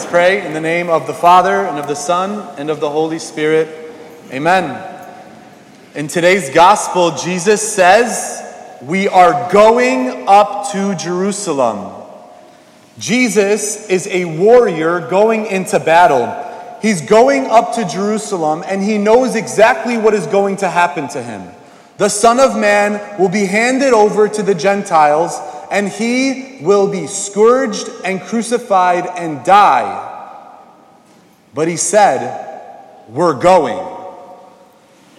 Let's pray in the name of the Father, and of the Son, and of the Holy Spirit. Amen. In today's gospel, Jesus says, We are going up to Jerusalem. Jesus is a warrior going into battle. He's going up to Jerusalem, and he knows exactly what is going to happen to him. The Son of Man will be handed over to the Gentiles and he will be scourged and crucified and die. But he said, We're going.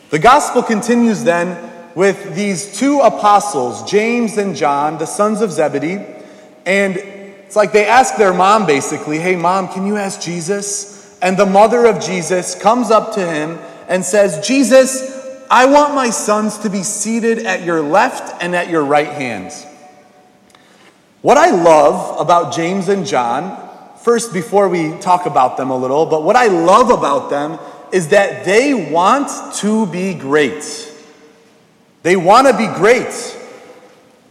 The gospel continues then with these two apostles, James and John, the sons of Zebedee. And it's like they ask their mom basically, Hey, mom, can you ask Jesus? And the mother of Jesus comes up to him and says, Jesus, I want my sons to be seated at your left and at your right hands. What I love about James and John, first, before we talk about them a little, but what I love about them is that they want to be great. They want to be great.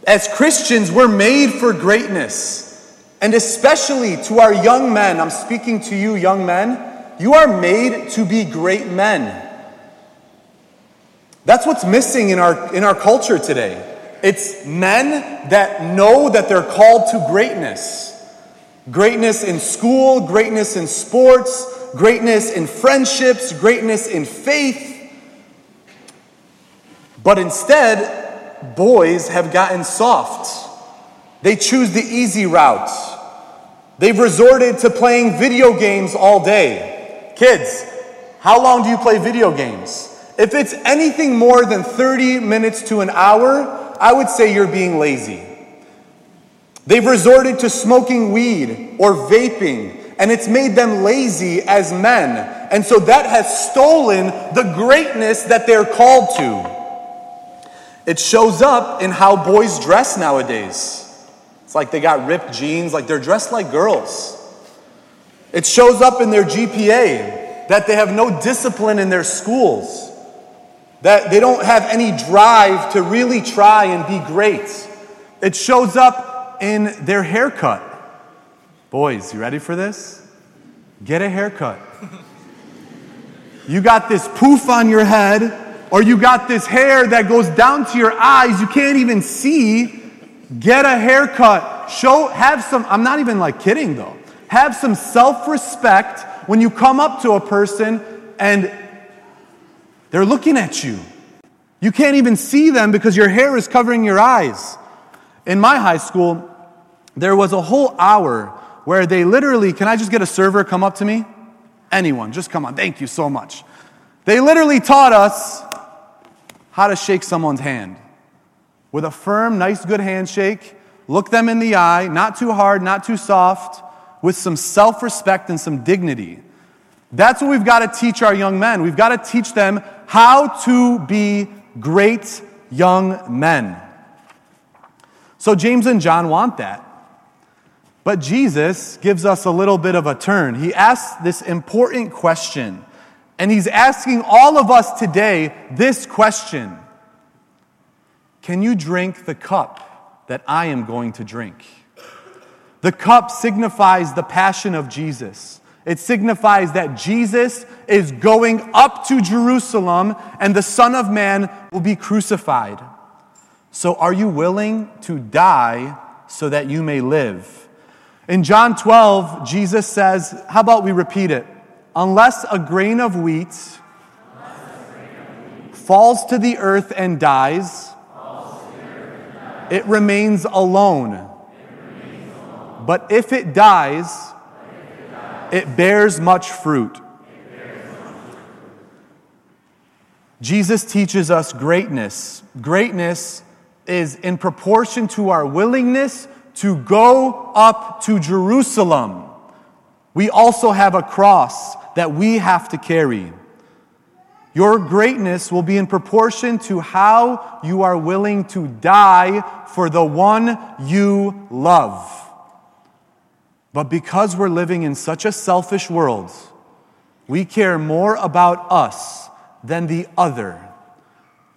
As Christians, we're made for greatness. And especially to our young men, I'm speaking to you, young men, you are made to be great men. That's what's missing in our, in our culture today. It's men that know that they're called to greatness. Greatness in school, greatness in sports, greatness in friendships, greatness in faith. But instead, boys have gotten soft. They choose the easy route. They've resorted to playing video games all day. Kids, how long do you play video games? If it's anything more than 30 minutes to an hour, I would say you're being lazy. They've resorted to smoking weed or vaping, and it's made them lazy as men. And so that has stolen the greatness that they're called to. It shows up in how boys dress nowadays. It's like they got ripped jeans, like they're dressed like girls. It shows up in their GPA that they have no discipline in their schools that they don't have any drive to really try and be great. It shows up in their haircut. Boys, you ready for this? Get a haircut. You got this poof on your head, or you got this hair that goes down to your eyes, you can't even see. Get a haircut. Show, have some, I'm not even like kidding though. Have some self respect when you come up to a person and they're looking at you. You can't even see them because your hair is covering your eyes. In my high school, there was a whole hour where they literally, can I just get a server come up to me? Anyone, just come on. Thank you so much. They literally taught us how to shake someone's hand with a firm, nice, good handshake. Look them in the eye, not too hard, not too soft, with some self respect and some dignity. That's what we've got to teach our young men. We've got to teach them how to be great young men. So James and John want that. But Jesus gives us a little bit of a turn. He asks this important question. And he's asking all of us today this question Can you drink the cup that I am going to drink? The cup signifies the passion of Jesus. It signifies that Jesus is going up to Jerusalem and the Son of Man will be crucified. So, are you willing to die so that you may live? In John 12, Jesus says, How about we repeat it? Unless a grain of wheat falls to the earth and dies, it remains alone. But if it dies, it bears much fruit. Jesus teaches us greatness. Greatness is in proportion to our willingness to go up to Jerusalem. We also have a cross that we have to carry. Your greatness will be in proportion to how you are willing to die for the one you love. But because we're living in such a selfish world, we care more about us than the other.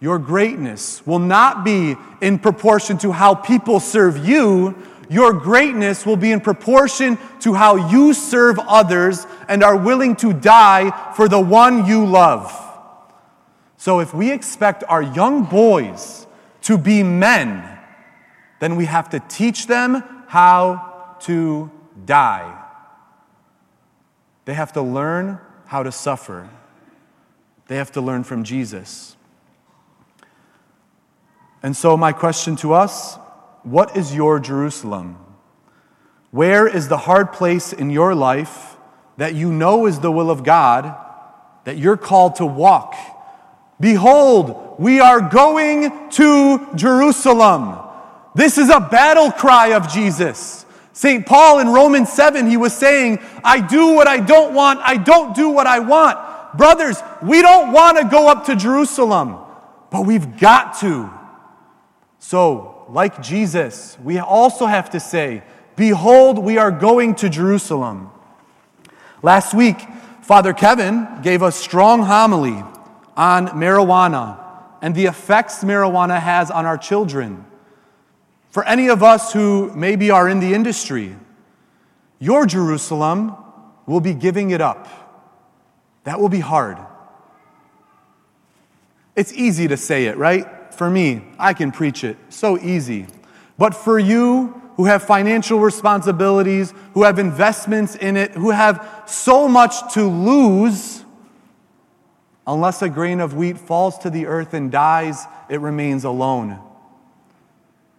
Your greatness will not be in proportion to how people serve you. your greatness will be in proportion to how you serve others and are willing to die for the one you love. So, if we expect our young boys to be men, then we have to teach them how to die. They have to learn how to suffer. They have to learn from Jesus. And so, my question to us what is your Jerusalem? Where is the hard place in your life that you know is the will of God that you're called to walk? Behold, we are going to Jerusalem. This is a battle cry of Jesus. St. Paul in Romans 7, he was saying, I do what I don't want, I don't do what I want. Brothers, we don't want to go up to Jerusalem, but we've got to. So, like Jesus, we also have to say, Behold, we are going to Jerusalem. Last week, Father Kevin gave a strong homily on marijuana and the effects marijuana has on our children. For any of us who maybe are in the industry, your Jerusalem will be giving it up. That will be hard. It's easy to say it, right? For me, I can preach it. So easy. But for you who have financial responsibilities, who have investments in it, who have so much to lose, unless a grain of wheat falls to the earth and dies, it remains alone.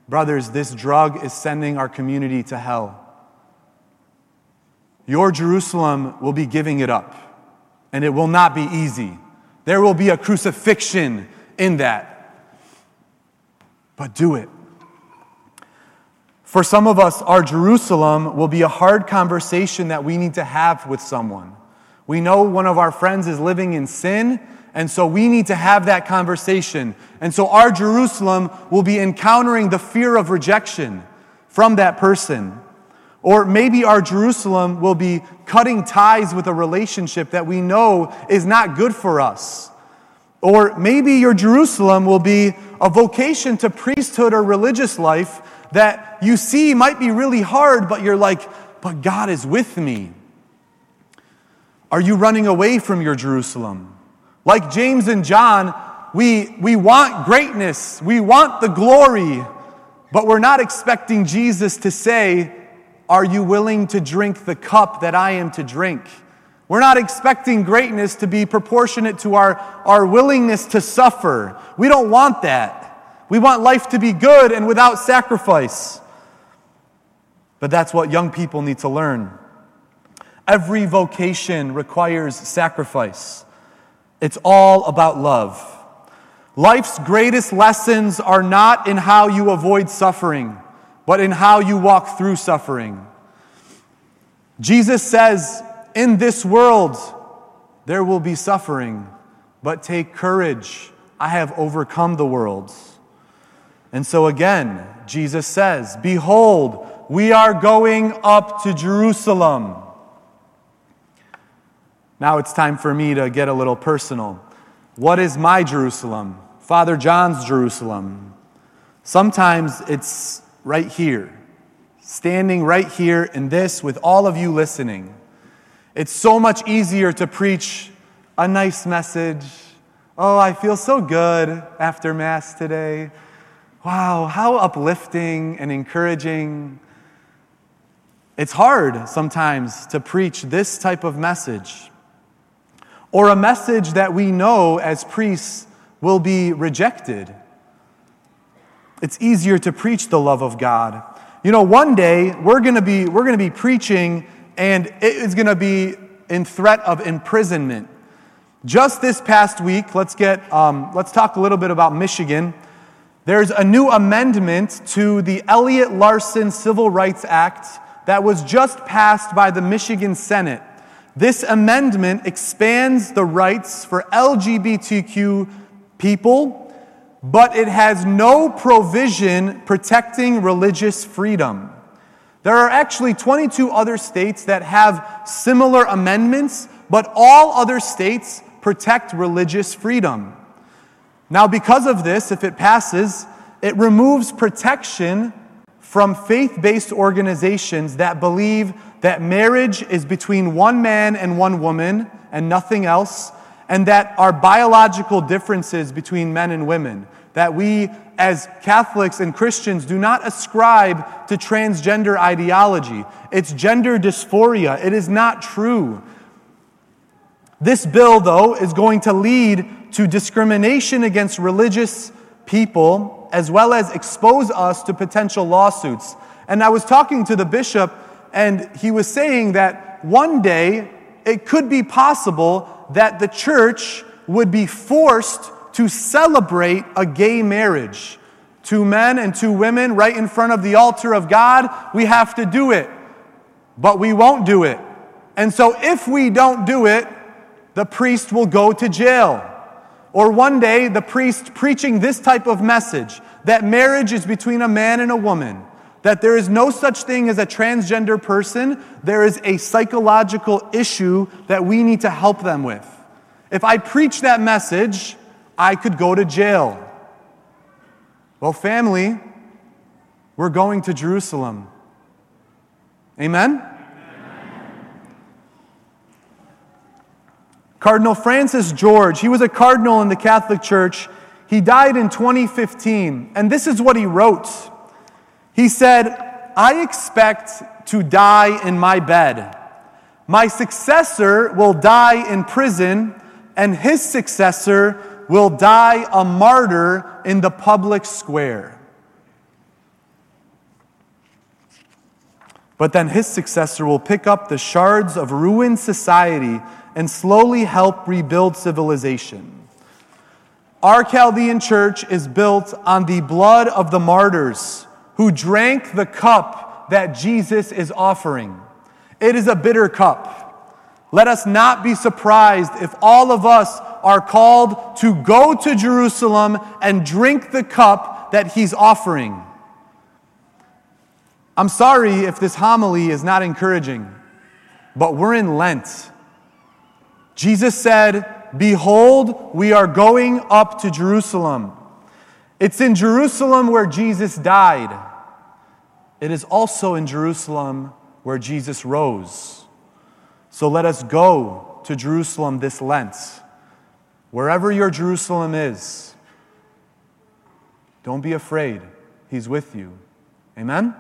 Brothers, this drug is sending our community to hell. Your Jerusalem will be giving it up, and it will not be easy. There will be a crucifixion in that. But do it. For some of us, our Jerusalem will be a hard conversation that we need to have with someone. We know one of our friends is living in sin, and so we need to have that conversation. And so our Jerusalem will be encountering the fear of rejection from that person. Or maybe our Jerusalem will be cutting ties with a relationship that we know is not good for us. Or maybe your Jerusalem will be a vocation to priesthood or religious life that you see might be really hard, but you're like, but God is with me. Are you running away from your Jerusalem? Like James and John, we, we want greatness, we want the glory, but we're not expecting Jesus to say, Are you willing to drink the cup that I am to drink? We're not expecting greatness to be proportionate to our, our willingness to suffer. We don't want that. We want life to be good and without sacrifice. But that's what young people need to learn. Every vocation requires sacrifice. It's all about love. Life's greatest lessons are not in how you avoid suffering, but in how you walk through suffering. Jesus says, In this world, there will be suffering, but take courage. I have overcome the world. And so again, Jesus says, Behold, we are going up to Jerusalem now it's time for me to get a little personal. What is my Jerusalem? Father John's Jerusalem. Sometimes it's right here, standing right here in this with all of you listening. It's so much easier to preach a nice message. Oh, I feel so good after Mass today. Wow, how uplifting and encouraging. It's hard sometimes to preach this type of message or a message that we know as priests will be rejected. It's easier to preach the love of God. You know, one day we're going to be we're going to be preaching and it is going to be in threat of imprisonment. Just this past week, let's get um, let's talk a little bit about Michigan. There's a new amendment to the Elliott Larsen Civil Rights Act that was just passed by the Michigan Senate. This amendment expands the rights for LGBTQ people, but it has no provision protecting religious freedom. There are actually 22 other states that have similar amendments, but all other states protect religious freedom. Now, because of this, if it passes, it removes protection from faith based organizations that believe that marriage is between one man and one woman and nothing else, and that our biological differences between men and women, that we as Catholics and Christians do not ascribe to transgender ideology. It's gender dysphoria. It is not true. This bill, though, is going to lead to discrimination against religious people as well as expose us to potential lawsuits. And I was talking to the bishop, and he was saying that one day it could be possible that the church would be forced to celebrate a gay marriage. Two men and two women right in front of the altar of God, we have to do it. But we won't do it. And so if we don't do it, the priest will go to jail. Or one day, the priest preaching this type of message that marriage is between a man and a woman, that there is no such thing as a transgender person, there is a psychological issue that we need to help them with. If I preach that message, I could go to jail. Well, family, we're going to Jerusalem. Amen? Cardinal Francis George, he was a cardinal in the Catholic Church. He died in 2015, and this is what he wrote. He said, I expect to die in my bed. My successor will die in prison, and his successor will die a martyr in the public square. But then his successor will pick up the shards of ruined society and slowly help rebuild civilization. Our Chaldean church is built on the blood of the martyrs who drank the cup that Jesus is offering. It is a bitter cup. Let us not be surprised if all of us are called to go to Jerusalem and drink the cup that he's offering. I'm sorry if this homily is not encouraging, but we're in Lent. Jesus said, Behold, we are going up to Jerusalem. It's in Jerusalem where Jesus died. It is also in Jerusalem where Jesus rose. So let us go to Jerusalem this Lent. Wherever your Jerusalem is, don't be afraid. He's with you. Amen?